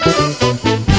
Música